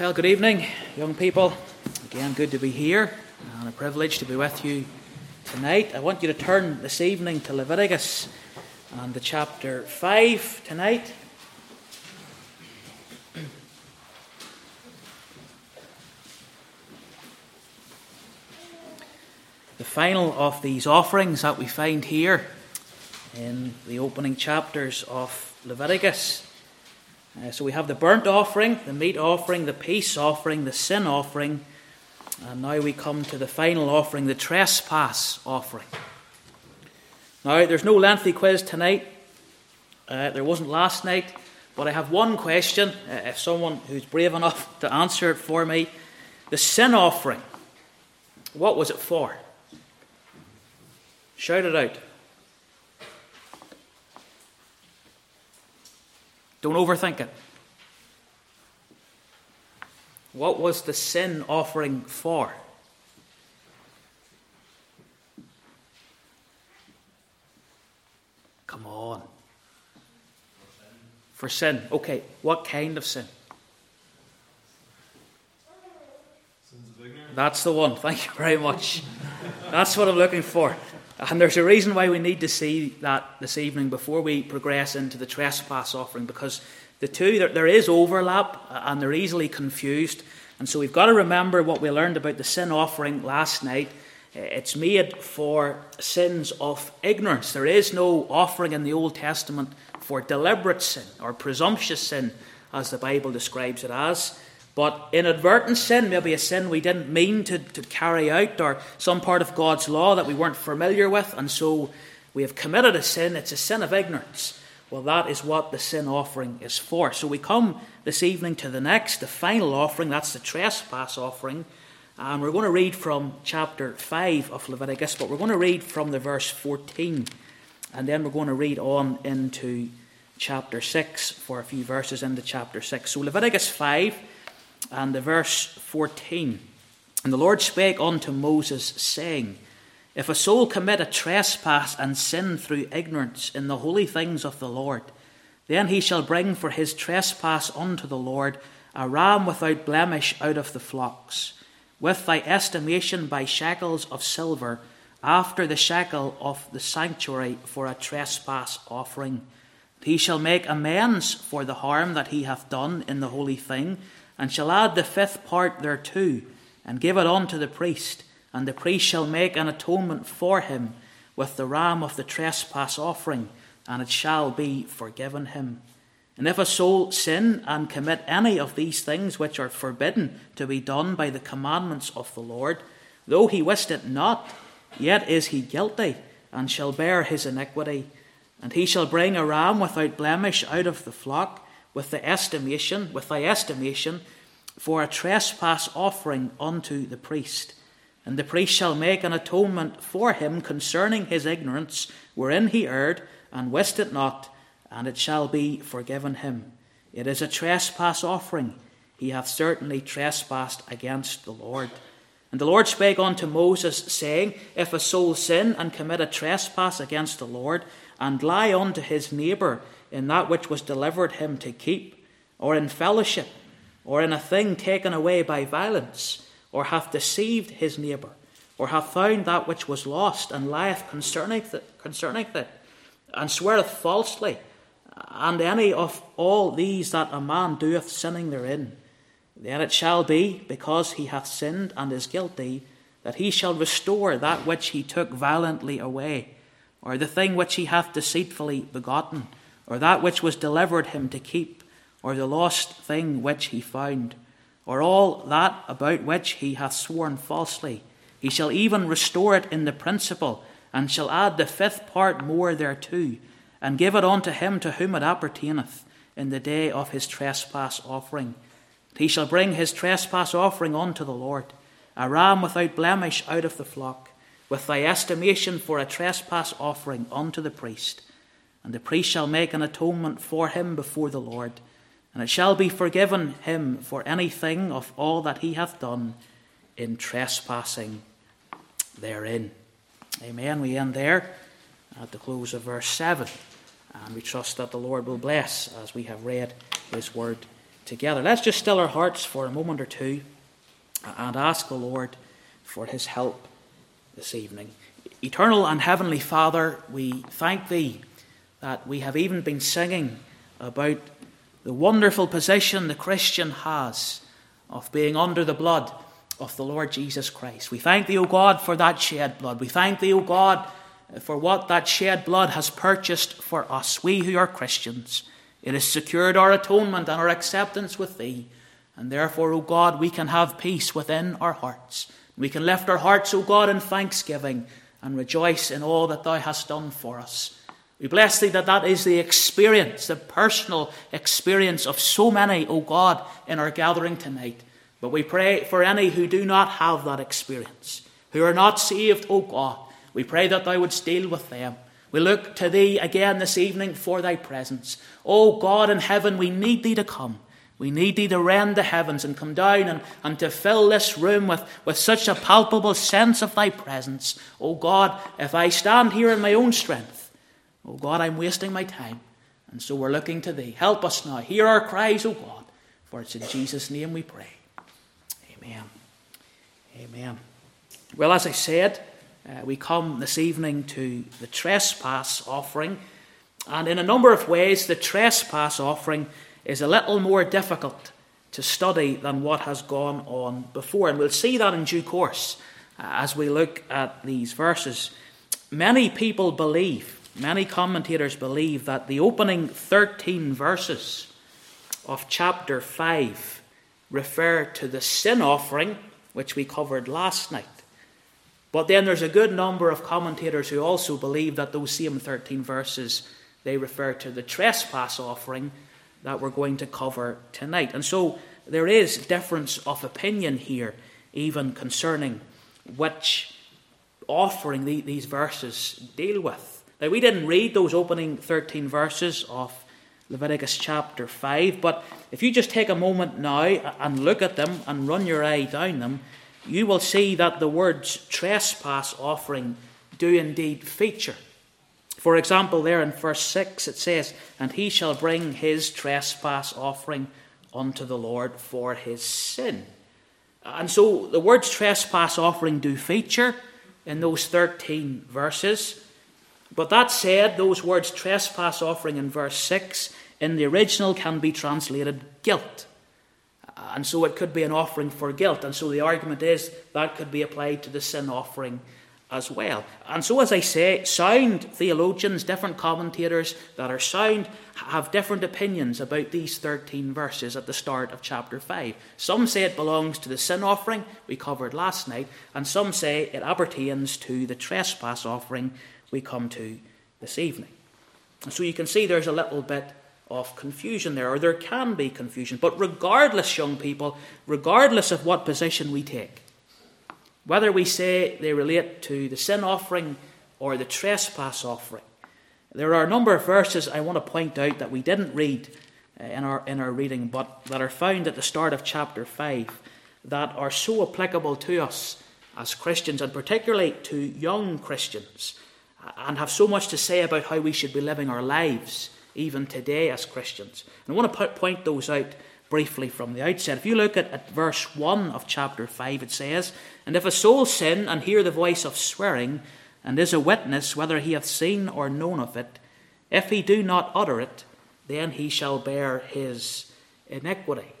Well, good evening, young people. Again, good to be here and a privilege to be with you tonight. I want you to turn this evening to Leviticus and the chapter 5 tonight. The final of these offerings that we find here in the opening chapters of Leviticus. Uh, so we have the burnt offering, the meat offering, the peace offering, the sin offering, and now we come to the final offering, the trespass offering. Now, there's no lengthy quiz tonight. Uh, there wasn't last night, but I have one question. Uh, if someone who's brave enough to answer it for me, the sin offering, what was it for? Shout it out. Don't overthink it. What was the sin offering for? Come on. For sin. Okay, what kind of sin? That's the one. Thank you very much. That's what I'm looking for. And there's a reason why we need to see that this evening before we progress into the trespass offering, because the two, there, there is overlap uh, and they're easily confused. And so we've got to remember what we learned about the sin offering last night. Uh, it's made for sins of ignorance. There is no offering in the Old Testament for deliberate sin or presumptuous sin, as the Bible describes it as. But inadvertent sin, maybe a sin we didn't mean to, to carry out, or some part of God's law that we weren't familiar with, and so we have committed a sin, it's a sin of ignorance. Well, that is what the sin offering is for. So we come this evening to the next, the final offering, that's the trespass offering. And we're going to read from chapter 5 of Leviticus, but we're going to read from the verse 14. And then we're going to read on into chapter 6 for a few verses into chapter 6. So Leviticus 5 and the verse 14. And the Lord spake unto Moses, saying, If a soul commit a trespass and sin through ignorance in the holy things of the Lord, then he shall bring for his trespass unto the Lord a ram without blemish out of the flocks, with thy estimation by shekels of silver, after the shekel of the sanctuary for a trespass offering. He shall make amends for the harm that he hath done in the holy thing and shall add the fifth part thereto, and give it unto the priest, and the priest shall make an atonement for him with the ram of the trespass offering, and it shall be forgiven him. And if a soul sin and commit any of these things which are forbidden to be done by the commandments of the Lord, though he wist it not, yet is he guilty, and shall bear his iniquity. And he shall bring a ram without blemish out of the flock, with the estimation, with thy estimation, for a trespass offering unto the priest. And the priest shall make an atonement for him concerning his ignorance, wherein he erred, and wist it not, and it shall be forgiven him. It is a trespass offering. He hath certainly trespassed against the Lord. And the Lord spake unto Moses, saying, If a soul sin and commit a trespass against the Lord, and lie unto his neighbour, in that which was delivered him to keep, or in fellowship, or in a thing taken away by violence, or hath deceived his neighbour, or hath found that which was lost, and lieth concerning it, concerning it, and sweareth falsely, and any of all these that a man doeth sinning therein, then it shall be, because he hath sinned and is guilty, that he shall restore that which he took violently away, or the thing which he hath deceitfully begotten or that which was delivered him to keep, or the lost thing which he found, or all that about which he hath sworn falsely. He shall even restore it in the principal, and shall add the fifth part more thereto, and give it unto him to whom it appertaineth, in the day of his trespass offering. He shall bring his trespass offering unto the Lord, a ram without blemish out of the flock, with thy estimation for a trespass offering unto the priest and the priest shall make an atonement for him before the Lord, and it shall be forgiven him for anything of all that he hath done in trespassing therein. Amen. We end there at the close of verse 7, and we trust that the Lord will bless as we have read his word together. Let's just still our hearts for a moment or two and ask the Lord for his help this evening. Eternal and Heavenly Father, we thank Thee that we have even been singing about the wonderful position the Christian has of being under the blood of the Lord Jesus Christ. We thank Thee, O God, for that shed blood. We thank Thee, O God, for what that shed blood has purchased for us, we who are Christians. It has secured our atonement and our acceptance with Thee. And therefore, O God, we can have peace within our hearts. We can lift our hearts, O God, in thanksgiving and rejoice in all that Thou hast done for us. We bless Thee that that is the experience, the personal experience of so many, O God, in our gathering tonight. But we pray for any who do not have that experience, who are not saved, O God. We pray that Thou wouldst deal with them. We look to Thee again this evening for Thy presence. O God in heaven, we need Thee to come. We need thee to rend the heavens and come down and, and to fill this room with, with such a palpable sense of thy presence. Oh God, if I stand here in my own strength, oh God, I'm wasting my time. And so we're looking to thee. Help us now. Hear our cries, oh God. For it's in Jesus' name we pray. Amen. Amen. Well, as I said, uh, we come this evening to the trespass offering. And in a number of ways, the trespass offering is a little more difficult to study than what has gone on before. And we'll see that in due course uh, as we look at these verses. Many people believe, many commentators believe, that the opening 13 verses of chapter 5 refer to the sin offering, which we covered last night. But then there's a good number of commentators who also believe that those same 13 verses they refer to the trespass offering that we're going to cover tonight. And so there is difference of opinion here, even concerning which offering the, these verses deal with. Now, we didn't read those opening 13 verses of Leviticus chapter 5, but if you just take a moment now and look at them and run your eye down them, you will see that the words trespass offering do indeed feature. For example, there in verse 6 it says, And he shall bring his trespass offering unto the Lord for his sin. And so the words trespass offering do feature in those 13 verses. But that said, those words trespass offering in verse 6 in the original can be translated guilt. And so it could be an offering for guilt. And so the argument is that could be applied to the sin offering as well. And so, as I say, sound theologians, different commentators that are sound, have different opinions about these 13 verses at the start of chapter 5. Some say it belongs to the sin offering we covered last night, and some say it appertains to the trespass offering we come to this evening. So you can see there's a little bit of confusion there, or there can be confusion. But regardless, young people, regardless of what position we take, whether we say they relate to the sin offering or the trespass offering, there are a number of verses I want to point out that we didn't read uh, in our, in our reading, but that are found at the start of chapter 5 that are so applicable to us as Christians, and particularly to young Christians, and have so much to say about how we should be living our lives even today as Christians. And I want to point those out briefly from the outset. If you look at, at verse 1 of chapter 5, it says, And if a soul sin and hear the voice of swearing, and is a witness whether he hath seen or known of it, if he do not utter it, then he shall bear his iniquity.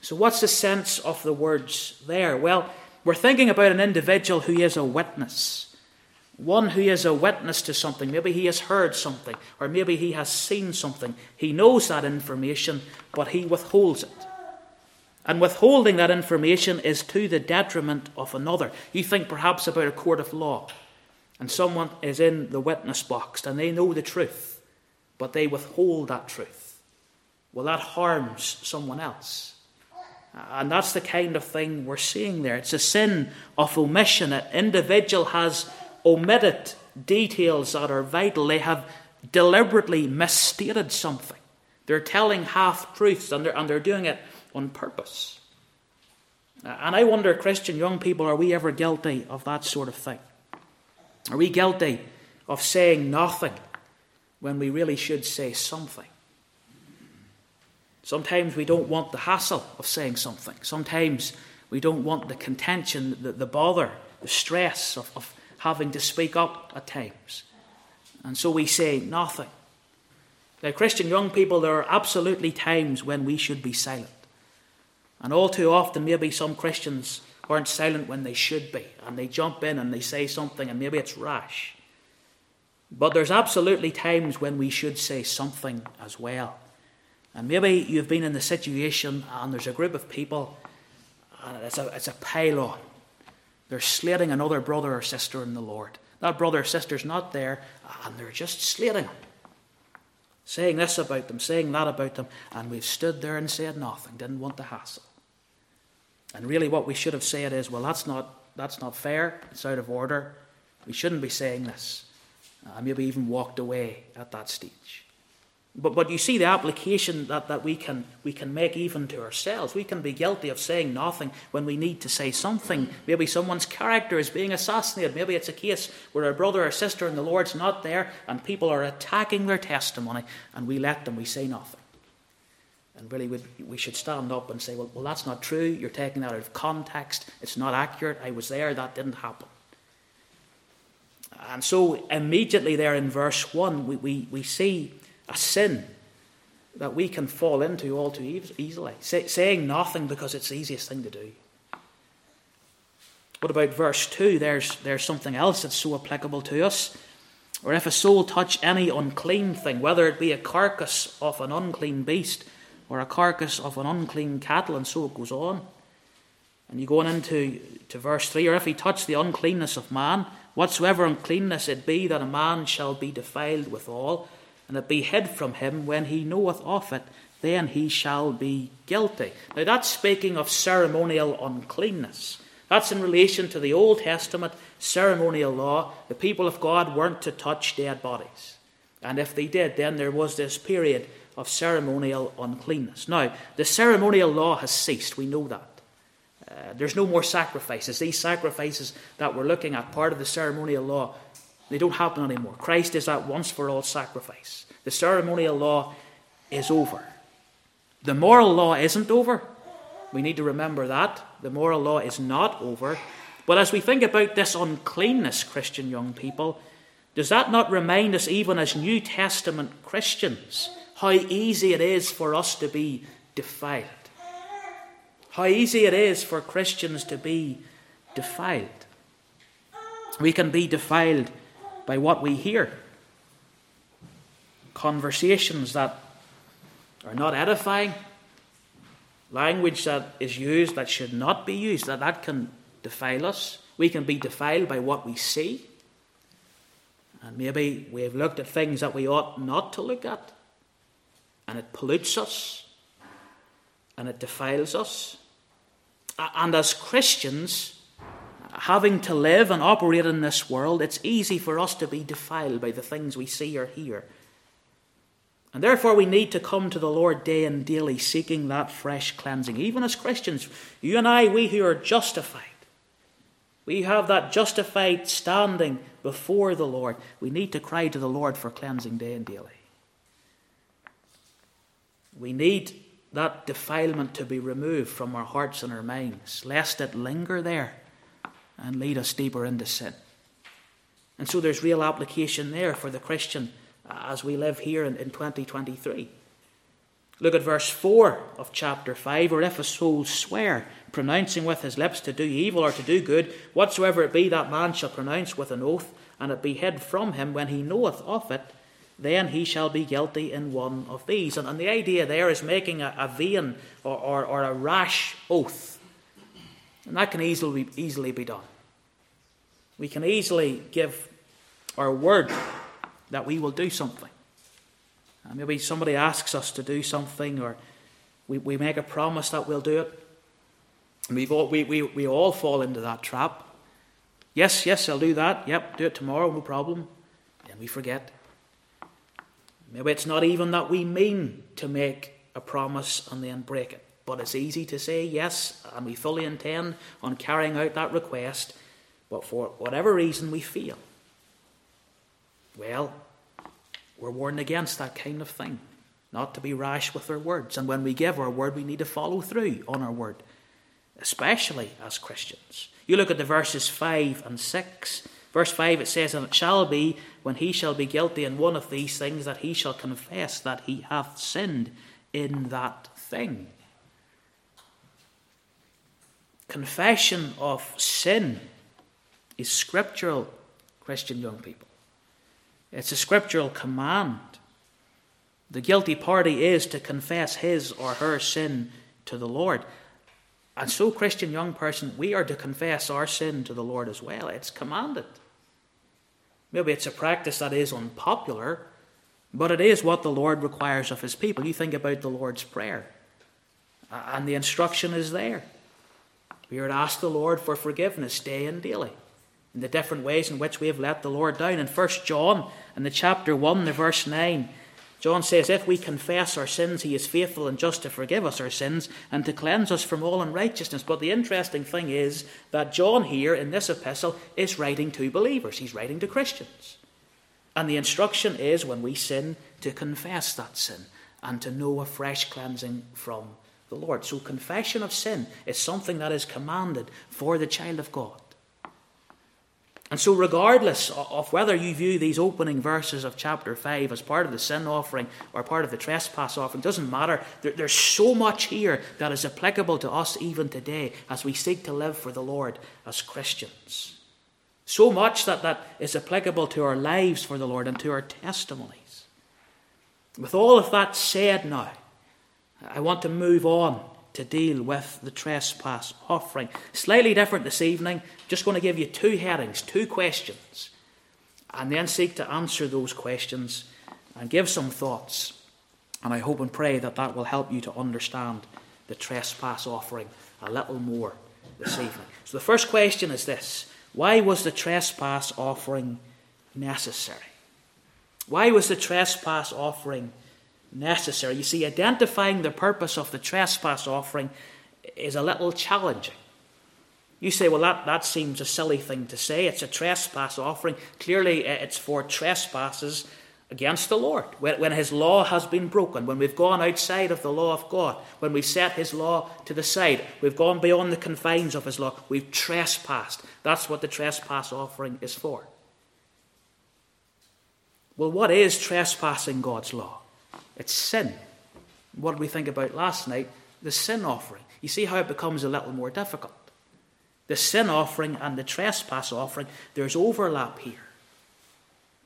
So, what's the sense of the words there? Well, we're thinking about an individual who is a witness. One who is a witness to something. Maybe he has heard something, or maybe he has seen something. He knows that information, but he withholds it. And withholding that information is to the detriment of another. You think perhaps about a court of law, and someone is in the witness box and they know the truth, but they withhold that truth. Well, that harms someone else. And that's the kind of thing we're seeing there. It's a sin of omission. An individual has omitted details that are vital. They have deliberately misstated something. They're telling half truths and they're, and they're doing it on purpose. And I wonder, Christian young people, are we ever guilty of that sort of thing? Are we guilty of saying nothing when we really should say something? Sometimes we don't want the hassle of saying something. Sometimes we don't want the contention, the, the bother, the stress of, of having to speak up at times. And so we say nothing. Now, Christian young people, there are absolutely times when we should be silent. And all too often, maybe some Christians aren't silent when they should be, and they jump in and they say something, and maybe it's rash. But there's absolutely times when we should say something as well. And maybe you've been in the situation, and there's a group of people, and it's a, it's a pile on. They're slating another brother or sister in the Lord. That brother or sister's not there, and they're just slating them saying this about them, saying that about them, and we've stood there and said nothing, didn't want the hassle. And really, what we should have said is, well, that's not, that's not fair, it's out of order. We shouldn't be saying this. I maybe even walked away at that stage. But, but you see the application that, that we, can, we can make even to ourselves. We can be guilty of saying nothing when we need to say something. Maybe someone's character is being assassinated. Maybe it's a case where a brother or sister in the Lord's not there and people are attacking their testimony and we let them, we say nothing. And really, we, we should stand up and say, well, well, that's not true. You're taking that out of context. It's not accurate. I was there. That didn't happen. And so, immediately there in verse 1, we, we, we see a sin that we can fall into all too easily. Say, saying nothing because it's the easiest thing to do. What about verse 2? There's, there's something else that's so applicable to us. Or if a soul touch any unclean thing, whether it be a carcass of an unclean beast or a carcass of an unclean cattle, and so it goes on. And you go on into to verse 3 Or if he touch the uncleanness of man, whatsoever uncleanness it be, that a man shall be defiled withal, and it be hid from him when he knoweth of it, then he shall be guilty. Now that's speaking of ceremonial uncleanness. That's in relation to the Old Testament ceremonial law. The people of God weren't to touch dead bodies. And if they did, then there was this period of ceremonial uncleanness. Now, the ceremonial law has ceased. We know that. Uh, there's no more sacrifices. These sacrifices that we're looking at, part of the ceremonial law, they don't happen anymore. Christ is that once for all sacrifice. The ceremonial law is over. The moral law isn't over. We need to remember that. The moral law is not over. But as we think about this uncleanness, Christian young people, does that not remind us, even as New Testament Christians, how easy it is for us to be defiled? How easy it is for Christians to be defiled. We can be defiled by what we hear. Conversations that are not edifying, language that is used that should not be used, that, that can defile us. We can be defiled by what we see. And maybe we have looked at things that we ought not to look at. And it pollutes us. And it defiles us. And as Christians, having to live and operate in this world, it's easy for us to be defiled by the things we see or hear. And therefore, we need to come to the Lord day and daily, seeking that fresh cleansing. Even as Christians, you and I, we who are justified, we have that justified standing before the Lord. We need to cry to the Lord for cleansing day and daily. We need that defilement to be removed from our hearts and our minds, lest it linger there and lead us deeper into sin. And so there's real application there for the Christian as we live here in, in 2023. Look at verse 4 of chapter 5. Or if a soul swear, pronouncing with his lips to do evil or to do good, whatsoever it be, that man shall pronounce with an oath, and it be hid from him when he knoweth of it, then he shall be guilty in one of these. And, and the idea there is making a, a vain or, or, or a rash oath. And that can easily, easily be done. We can easily give our word that we will do something. And maybe somebody asks us to do something, or we, we make a promise that we'll do it. And we've all, we, we, we all fall into that trap. Yes, yes, I'll do that. Yep, do it tomorrow, no problem. Then we forget. Maybe it's not even that we mean to make a promise and then break it. But it's easy to say yes, and we fully intend on carrying out that request, but for whatever reason we fail. Well, we're warned against that kind of thing. not to be rash with our words. And when we give our word, we need to follow through on our word, especially as Christians. You look at the verses 5 and 6. Verse 5 it says, And it shall be when he shall be guilty in one of these things that he shall confess that he hath sinned in that thing. Confession of sin is scriptural, Christian young people. It's a scriptural command. The guilty party is to confess his or her sin to the Lord. And so, Christian young person, we are to confess our sin to the Lord as well. It's commanded. Maybe it's a practice that is unpopular, but it is what the Lord requires of his people. You think about the Lord's Prayer, and the instruction is there. We are to ask the Lord for forgiveness day and daily in the different ways in which we have let the Lord down. In 1 John, in the chapter 1, the verse 9, John says, If we confess our sins, he is faithful and just to forgive us our sins and to cleanse us from all unrighteousness. But the interesting thing is that John here in this epistle is writing to believers, he's writing to Christians. And the instruction is when we sin to confess that sin and to know a fresh cleansing from the Lord. So, confession of sin is something that is commanded for the child of God. And so, regardless of whether you view these opening verses of chapter 5 as part of the sin offering or part of the trespass offering, doesn't matter. there's so much here that is applicable to us even today as we seek to live for the Lord as Christians. So much that that is applicable to our lives for the Lord and to our testimonies. With all of that said now, I want to move on to deal with the trespass offering. Slightly different this evening. Just going to give you two headings, two questions, and then seek to answer those questions and give some thoughts. And I hope and pray that that will help you to understand the trespass offering a little more this evening. So the first question is this Why was the trespass offering necessary? Why was the trespass offering necessary. You see, identifying the purpose of the trespass offering is a little challenging. You say, well, that, that seems a silly thing to say. It's a trespass offering. Clearly, it's for trespasses against the Lord. When, when His law has been broken, when we've gone outside of the law of God, when we've set His law to the side, we've gone beyond the confines of His law, we've trespassed. That's what the trespass offering is for. Well, what is trespassing God's law? It's sin. What did we think about last night? The sin offering. You see how it becomes a little more difficult. The sin offering and the trespass offering, there's overlap here.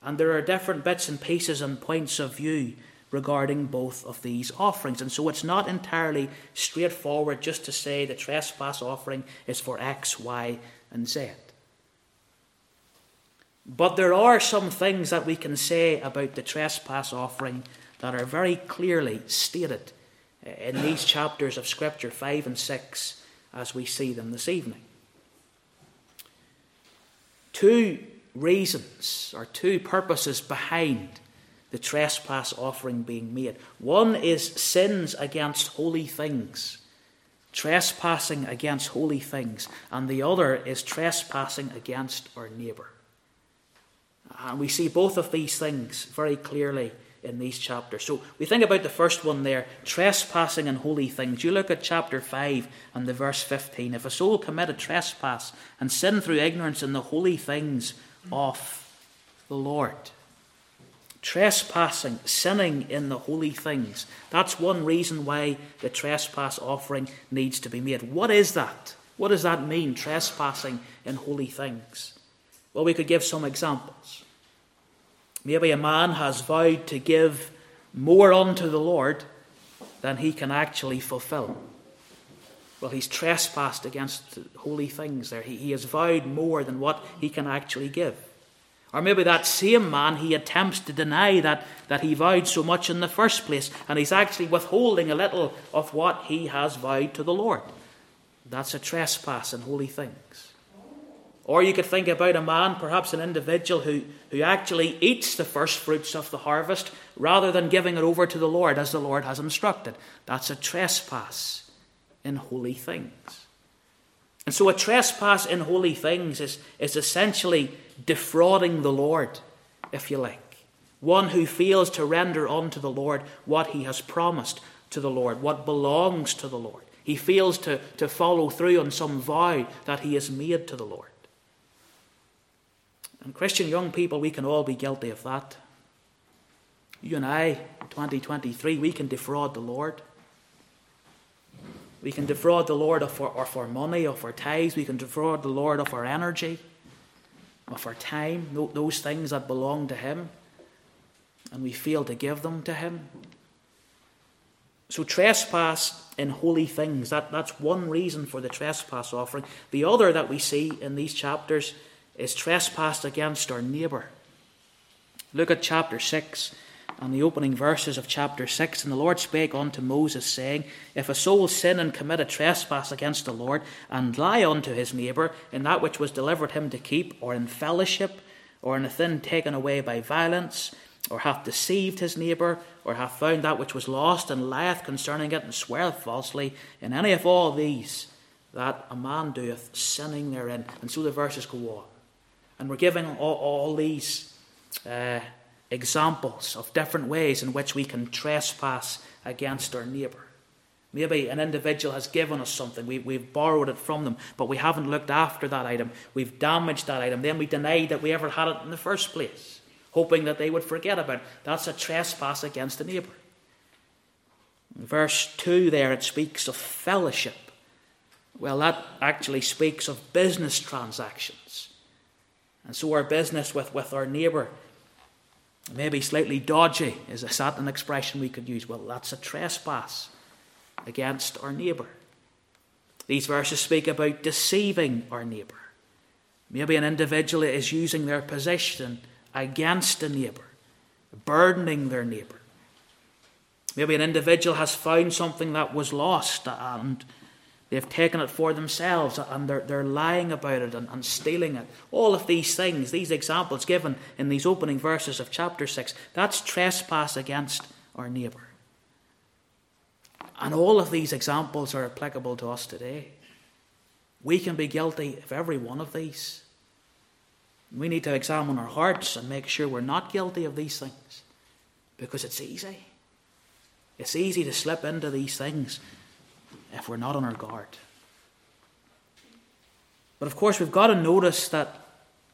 And there are different bits and pieces and points of view regarding both of these offerings. And so it's not entirely straightforward just to say the trespass offering is for X, Y, and Z. But there are some things that we can say about the trespass offering that are very clearly stated eh, in these chapters of Scripture 5 and 6 as we see them this evening. Two reasons or two purposes behind the trespass offering being made. One is sins against holy things, trespassing against holy things, and the other is trespassing against our neighbour. And we see both of these things very clearly in these chapters. So we think about the first one there, trespassing and holy things. You look at chapter 5 and the verse 15. If a soul commit a trespass and sin through ignorance in the holy things of the Lord, trespassing, sinning in the holy things, that's one reason why the trespass offering needs to be made. What is that? What does that mean, trespassing in holy things? Well, we could give some examples. Maybe a man has vowed to give more unto the Lord than he can actually fulfill. Well, he's trespassed against holy things there. He, he has vowed more than what he can actually give. Or maybe that same man, he attempts to deny that, that he vowed so much in the first place, and he's actually withholding a little of what he has vowed to the Lord. That's a trespass in holy things. Or you could think about a man, perhaps an individual, who, who actually eats the first fruits of the harvest rather than giving it over to the Lord as the Lord has instructed. That's a trespass in holy things. And so a trespass in holy things is, is essentially defrauding the Lord, if you like. one who fails to render unto the Lord what he has promised to the Lord, what belongs to the Lord. He fails to, to follow through on some vow that he has made to the Lord. And Christian young people, we can all be guilty of that. You and I, 2023, we can defraud the Lord. We can defraud the Lord of our, of our money, of our tithes. We can defraud the Lord of our energy, of our time, those things that belong to Him. And we fail to give them to Him. So, trespass in holy things, that, that's one reason for the trespass offering. The other that we see in these chapters is trespass against our neighbour. Look at chapter 6 and the opening verses of chapter 6. And the Lord spake unto Moses, saying, If a soul sin and commit a trespass against the Lord, and lie unto his neighbour in that which was delivered him to keep, or in fellowship, or in a thing taken away by violence, or hath deceived his neighbour, or hath found that which was lost, and lieth concerning it, and sweareth falsely, in any of all these, that a man doeth, sinning therein. And so the verses go on. And we're giving all, all these uh, examples of different ways in which we can trespass against our neighbour. Maybe an individual has given us something, we, we've borrowed it from them, but we haven't looked after that item. We've damaged that item. Then we deny that we ever had it in the first place, hoping that they would forget about it. That's a trespass against a neighbour. Verse 2 there, it speaks of fellowship. Well, that actually speaks of business transactions. And so our business with, with our neighbour maybe slightly dodgy is a certain expression we could use. Well, that's a trespass against our neighbour. These verses speak about deceiving our neighbour. Maybe an individual is using their position against a neighbour, burdening their neighbour. Maybe an individual has found something that was lost and They've taken it for themselves and they're, they're lying about it and, and stealing it. All of these things, these examples given in these opening verses of chapter 6, that's trespass against our neighbour. And all of these examples are applicable to us today. We can be guilty of every one of these. We need to examine our hearts and make sure we're not guilty of these things because it's easy. It's easy to slip into these things if we're not on our guard. But of course, we've got to notice that,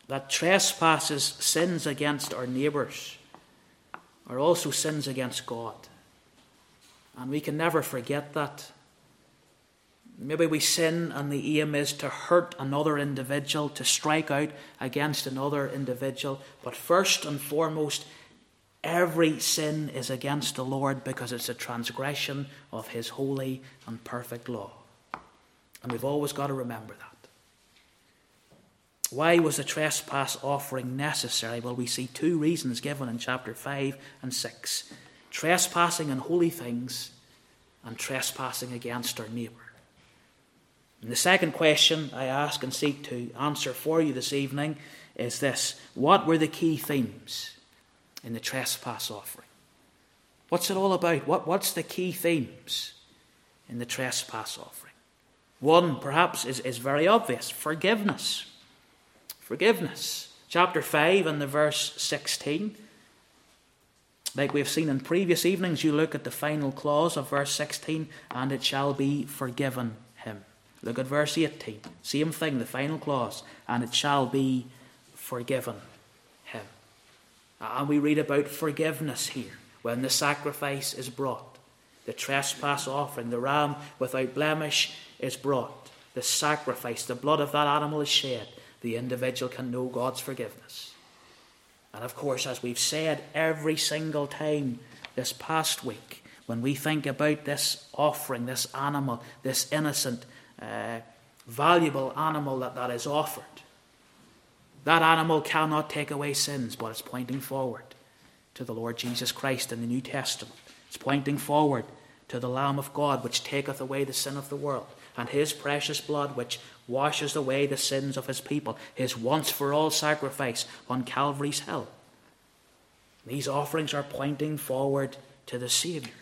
that trespasses, sins against our neighbours, are also sins against God. And we can never forget that. Maybe we sin and the aim is to hurt another individual, to strike out against another individual. But first and foremost, Every sin is against the Lord because it's a transgression of His holy and perfect law. And we've always got to remember that. Why was the trespass offering necessary? Well, we see two reasons given in chapter 5 and 6 trespassing in holy things and trespassing against our neighbour. And the second question I ask and seek to answer for you this evening is this What were the key themes in the trespass offering. What's it all about? What, what's the key themes in the trespass offering? One, perhaps, is, is very obvious forgiveness. Forgiveness. Chapter 5 and the verse 16. Like we've seen in previous evenings, you look at the final clause of verse 16, and it shall be forgiven him. Look at verse 18. Same thing, the final clause, and it shall be forgiven and we read about forgiveness here when the sacrifice is brought. The trespass offering, the ram without blemish is brought. The sacrifice, the blood of that animal is shed. The individual can know God's forgiveness. And of course, as we've said every single time this past week, when we think about this offering, this animal, this innocent, uh, valuable animal that, that is offered, that animal cannot take away sins, but it's pointing forward to the Lord Jesus Christ in the New Testament. It's pointing forward to the Lamb of God, which taketh away the sin of the world, and his precious blood, which washes away the sins of his people, his once for all sacrifice on Calvary's hill. These offerings are pointing forward to the Saviour.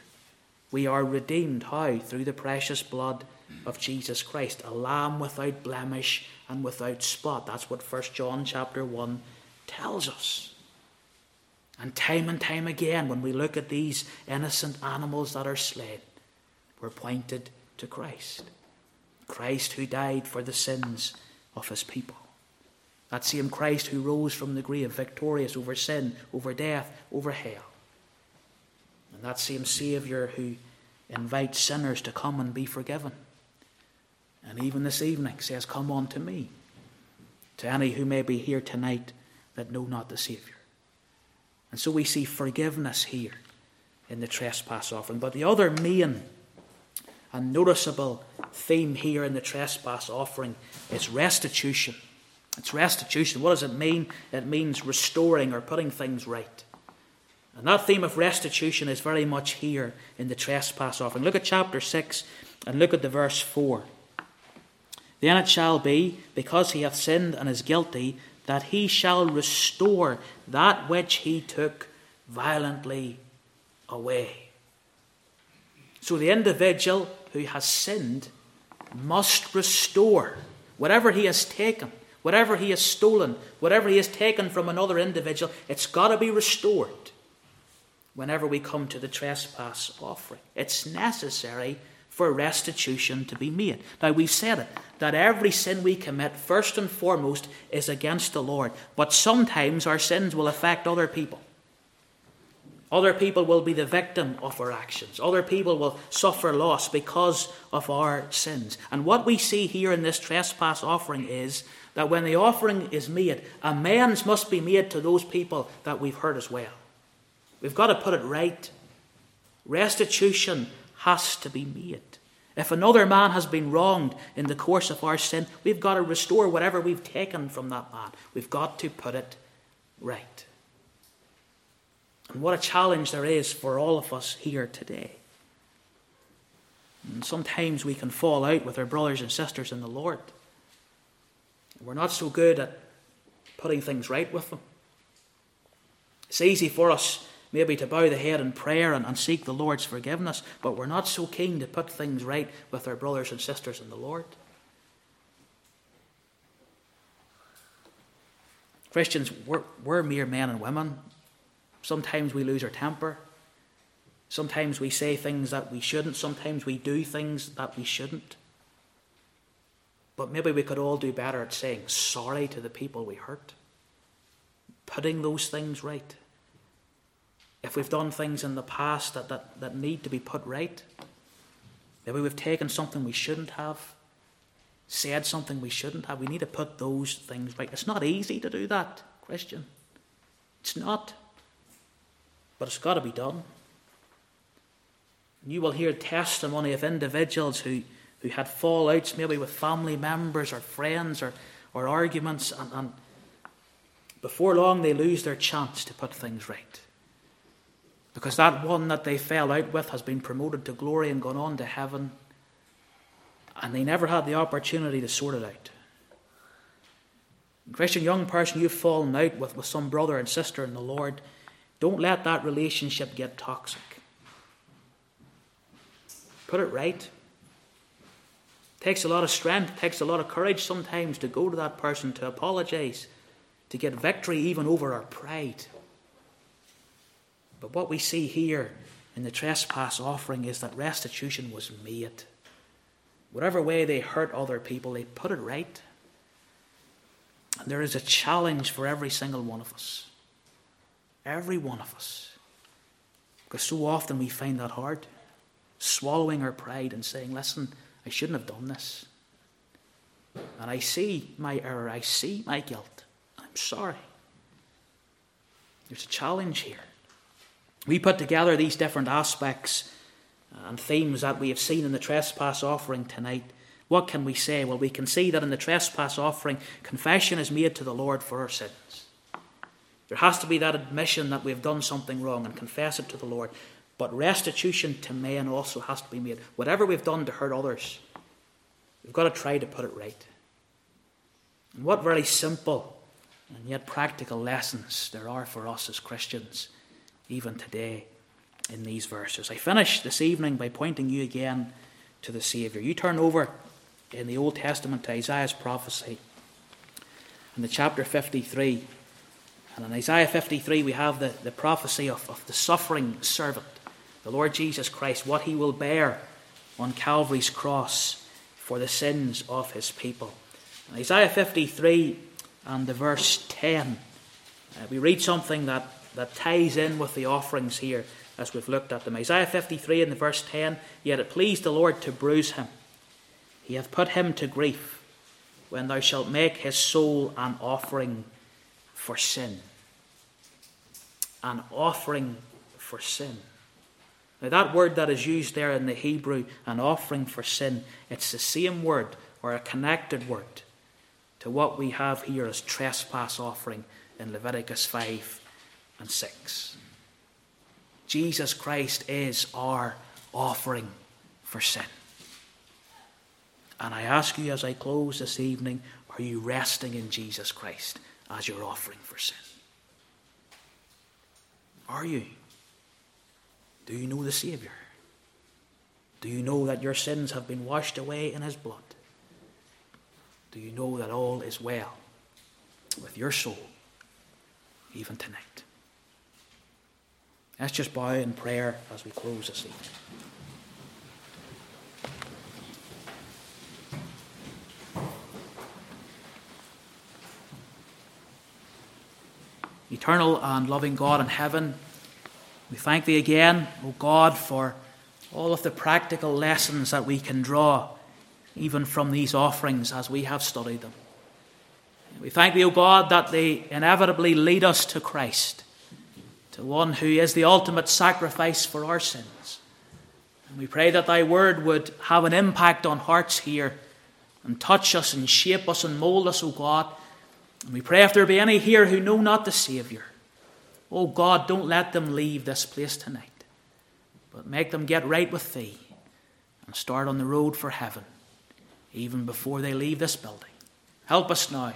We are redeemed. How? Through the precious blood of Jesus Christ, a lamb without blemish and without spot. That's what 1 John chapter 1 tells us. And time and time again, when we look at these innocent animals that are slain, we're pointed to Christ. Christ who died for the sins of his people. That same Christ who rose from the grave victorious over sin, over death, over hell. And that same Saviour who invites sinners to come and be forgiven. And even this evening says, Come unto me. To any who may be here tonight that know not the Saviour. And so we see forgiveness here in the trespass offering. But the other main and noticeable theme here in the trespass offering is restitution. It's restitution. What does it mean? It means restoring or putting things right. And that theme of restitution is very much here in the trespass offering. Look at chapter 6 and look at the verse 4. Then it shall be, because he hath sinned and is guilty, that he shall restore that which he took violently away. So the individual who has sinned must restore whatever he has taken, whatever he has stolen, whatever he has taken from another individual, it's got to be restored whenever we come to the trespass offering. It's necessary for restitution to be made. Now, we've said it that every sin we commit, first and foremost, is against the Lord. But sometimes our sins will affect other people. Other people will be the victim of our actions. Other people will suffer loss because of our sins. And what we see here in this trespass offering is that when the offering is made, amends must be made to those people that we've hurt as well. We've got to put it right. Restitution has to be made. If another man has been wronged in the course of our sin, we've got to restore whatever we've taken from that man. We've got to put it right. And what a challenge there is for all of us here today. And sometimes we can fall out with our brothers and sisters in the Lord. We're not so good at putting things right with them. It's easy for us maybe to bow the head in prayer and, and seek the Lord's forgiveness, but we're not so keen to put things right with our brothers and sisters in the Lord. Christians, we're, we're mere men and women. Sometimes we lose our temper. Sometimes we say things that we shouldn't. Sometimes we do things that we shouldn't. But maybe we could all do better at saying sorry to the people we hurt, putting those things right if we've done things in the past that, that, that need to be put right, maybe we've taken something we shouldn't have, said something we shouldn't have, we need to put those things right. It's not easy to do that, Christian. It's not. But it's got to be done. And you will hear testimony of individuals who, who had fallouts, maybe with family members or friends or, or arguments, and, and before long they lose their chance to put things right. Because that one that they fell out with has been promoted to glory and gone on to heaven, and they never had the opportunity to sort it out. Christian young person, you've fallen out with, with some brother and sister in the Lord, don't let that relationship get toxic. Put it right. Takes a lot of strength, takes a lot of courage sometimes to go to that person to apologize, to get victory even over our pride. But what we see here in the trespass offering is that restitution was made. Whatever way they hurt other people, they put it right. And there is a challenge for every single one of us. Every one of us. Because so often we find that hard. Swallowing our pride and saying, listen, I shouldn't have done this. And I see my error, I see my guilt. I'm sorry. There's a challenge here. We put together these different aspects uh, and themes that we have seen in the trespass offering tonight. What can we say? Well, we can see that in the trespass offering, confession is made to the Lord for our sins. There has to be that admission that we've done something wrong and confess it to the Lord. But restitution to men also has to be made. Whatever we've done to hurt others, we've got to try to put it right. And what very simple and yet practical lessons there are for us as Christians even today in these verses. I finish this evening by pointing you again to the Saviour. You turn over in the Old Testament to Isaiah's prophecy in the chapter 53. And in Isaiah 53, we have the, the prophecy of, of the suffering servant, the Lord Jesus Christ, what he will bear on Calvary's cross for the sins of his people. In Isaiah 53 and the verse 10, uh, we read something that, that ties in with the offerings here as we've looked at them. Isaiah 53 and the verse 10, Yet it pleased the Lord to bruise him. He hath put him to grief when thou shalt make his soul an offering for sin. An offering for sin. Now, that word that is used there in the Hebrew, an offering for sin, it's the same word or a connected word to what we have here as trespass offering in Leviticus 5 and 6. Jesus Christ is our offering for sin. And I ask you as I close this evening are you resting in Jesus Christ as your offering for sin? Are you? Do you know the Saviour? Do you know that your sins have been washed away in His blood? Do you know that all is well with your soul, even tonight? Let's just bow in prayer as we close this evening. Eternal and loving God in heaven, we thank Thee again, O God, for all of the practical lessons that we can draw even from these offerings as we have studied them. We thank Thee, O God, that they inevitably lead us to Christ, to one who is the ultimate sacrifice for our sins. And we pray that Thy word would have an impact on hearts here and touch us and shape us and mold us, O God. And we pray if there be any here who know not the Saviour, O God, don't let them leave this place tonight, but make them get right with Thee and start on the road for heaven, even before they leave this building. Help us now.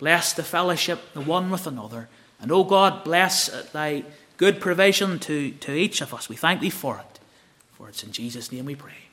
Bless the fellowship, the one with another. And, oh God, bless Thy good provision to, to each of us. We thank Thee for it. For it's in Jesus' name we pray.